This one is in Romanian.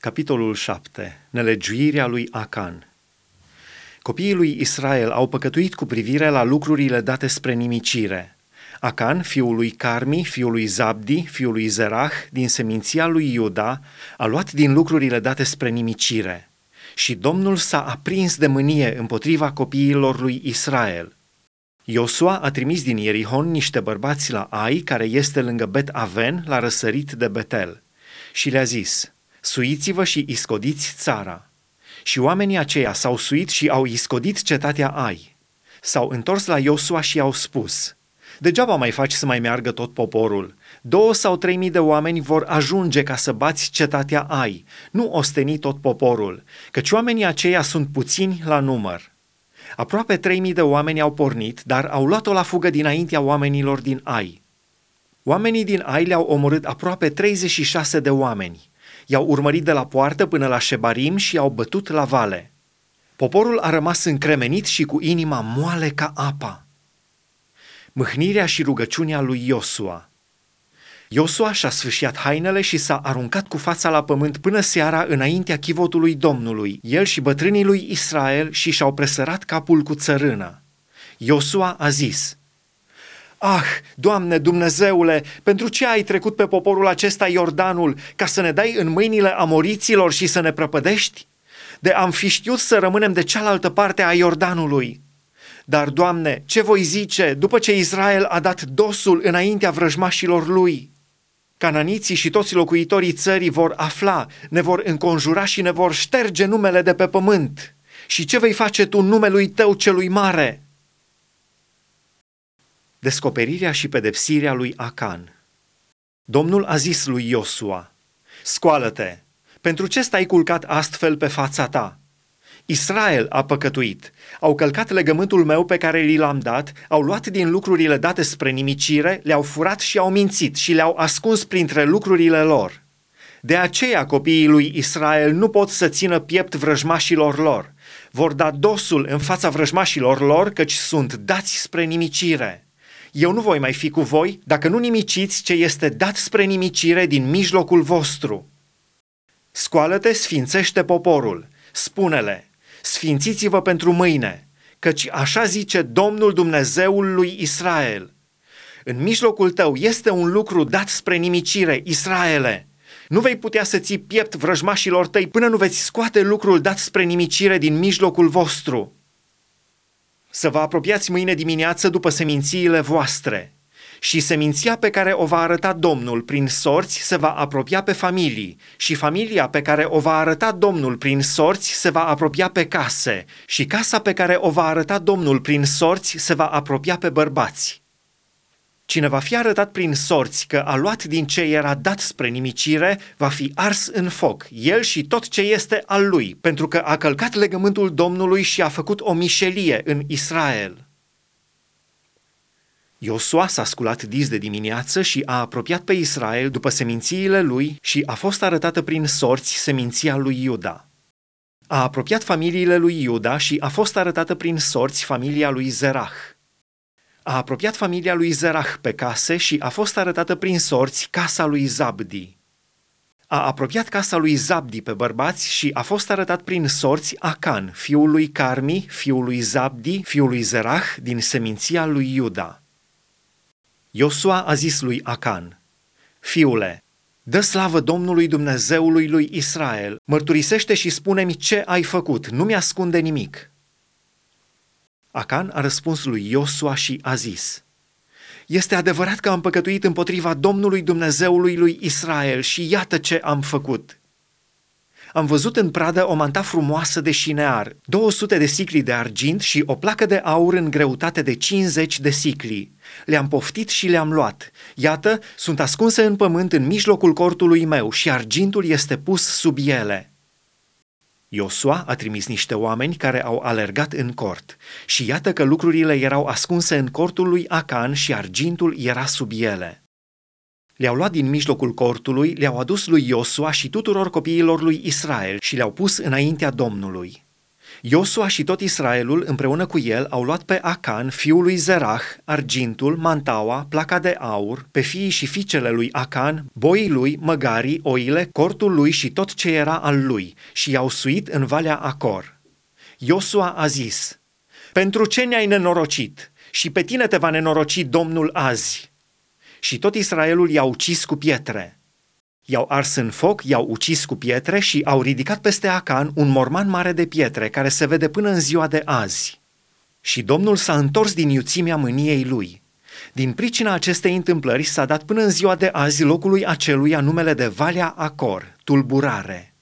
Capitolul 7. Nelegiuirea lui Acan Copiii lui Israel au păcătuit cu privire la lucrurile date spre nimicire. Acan, fiul lui Carmi, fiul lui Zabdi, fiul lui Zerah, din seminția lui Iuda, a luat din lucrurile date spre nimicire. Și Domnul s-a aprins de mânie împotriva copiilor lui Israel. Iosua a trimis din Ierihon niște bărbați la Ai, care este lângă Bet Aven, la răsărit de Betel, și le-a zis – suiți-vă și iscodiți țara. Și oamenii aceia s-au suit și au iscodit cetatea Ai. S-au întors la Iosua și au spus, Degeaba mai faci să mai meargă tot poporul. Două sau trei mii de oameni vor ajunge ca să bați cetatea Ai, nu osteni tot poporul, căci oamenii aceia sunt puțini la număr. Aproape trei mii de oameni au pornit, dar au luat-o la fugă dinaintea oamenilor din Ai. Oamenii din Ai le-au omorât aproape 36 de oameni. I-au urmărit de la poartă până la Șebarim și i-au bătut la vale. Poporul a rămas încremenit și cu inima moale ca apa. Mâhnirea și rugăciunea lui Iosua. Iosua și-a sfâșiat hainele și s-a aruncat cu fața la pământ până seara înaintea chivotului Domnului, el și bătrânii lui Israel și și-au presărat capul cu țărână. Iosua a zis – Ah, Doamne Dumnezeule, pentru ce ai trecut pe poporul acesta Iordanul, ca să ne dai în mâinile amoriților și să ne prăpădești? De am fi știut să rămânem de cealaltă parte a Iordanului. Dar, Doamne, ce voi zice după ce Israel a dat dosul înaintea vrăjmașilor lui? Cananiții și toți locuitorii țării vor afla, ne vor înconjura și ne vor șterge numele de pe pământ. Și ce vei face tu numelui tău celui mare?' Descoperirea și pedepsirea lui Acan. Domnul a zis lui Iosua, Scoală-te! Pentru ce stai culcat astfel pe fața ta? Israel a păcătuit, au călcat legământul meu pe care li l-am dat, au luat din lucrurile date spre nimicire, le-au furat și au mințit și le-au ascuns printre lucrurile lor. De aceea copiii lui Israel nu pot să țină piept vrăjmașilor lor. Vor da dosul în fața vrăjmașilor lor, căci sunt dați spre nimicire eu nu voi mai fi cu voi dacă nu nimiciți ce este dat spre nimicire din mijlocul vostru. Scoală-te, sfințește poporul, spune-le, sfințiți-vă pentru mâine, căci așa zice Domnul Dumnezeul lui Israel. În mijlocul tău este un lucru dat spre nimicire, Israele. Nu vei putea să ții piept vrăjmașilor tăi până nu veți scoate lucrul dat spre nimicire din mijlocul vostru să vă apropiați mâine dimineață după semințiile voastre. Și seminția pe care o va arăta Domnul prin sorți se va apropia pe familii, și familia pe care o va arăta Domnul prin sorți se va apropia pe case, și casa pe care o va arăta Domnul prin sorți se va apropia pe bărbați. Cine va fi arătat prin sorți că a luat din ce era dat spre nimicire, va fi ars în foc, el și tot ce este al lui, pentru că a călcat legământul Domnului și a făcut o mișelie în Israel. Iosua s-a sculat dis de dimineață și a apropiat pe Israel după semințiile lui și a fost arătată prin sorți seminția lui Iuda. A apropiat familiile lui Iuda și a fost arătată prin sorți familia lui Zerah a apropiat familia lui Zerah pe case și a fost arătată prin sorți casa lui Zabdi. A apropiat casa lui Zabdi pe bărbați și a fost arătat prin sorți Acan, fiul lui Carmi, fiul lui Zabdi, fiul lui Zerah, din seminția lui Iuda. Iosua a zis lui Acan, Fiule, dă slavă Domnului Dumnezeului lui Israel, mărturisește și spune-mi ce ai făcut, nu mi-ascunde nimic. Acan a răspuns lui Iosua și a zis, Este adevărat că am păcătuit împotriva Domnului Dumnezeului lui Israel și iată ce am făcut. Am văzut în pradă o manta frumoasă de șinear, 200 de sicli de argint și o placă de aur în greutate de 50 de sicli. Le-am poftit și le-am luat. Iată, sunt ascunse în pământ în mijlocul cortului meu și argintul este pus sub ele. Iosua a trimis niște oameni care au alergat în cort și iată că lucrurile erau ascunse în cortul lui Acan și argintul era sub ele. Le-au luat din mijlocul cortului, le-au adus lui Iosua și tuturor copiilor lui Israel și le-au pus înaintea Domnului. Iosua și tot Israelul împreună cu el au luat pe Acan, fiul lui Zerah, argintul, mantaua, placa de aur, pe fiii și fiicele lui Acan, boii lui, măgarii, oile, cortul lui și tot ce era al lui și i-au suit în Valea Acor. Iosua a zis, Pentru ce ne-ai nenorocit? Și pe tine te va nenoroci Domnul azi. Și tot Israelul i-a ucis cu pietre. I-au ars în foc, i-au ucis cu pietre și au ridicat peste Acan un morman mare de pietre care se vede până în ziua de azi. Și Domnul s-a întors din iuțimea mâniei lui. Din pricina acestei întâmplări s-a dat până în ziua de azi locului aceluia numele de Valea Acor, tulburare.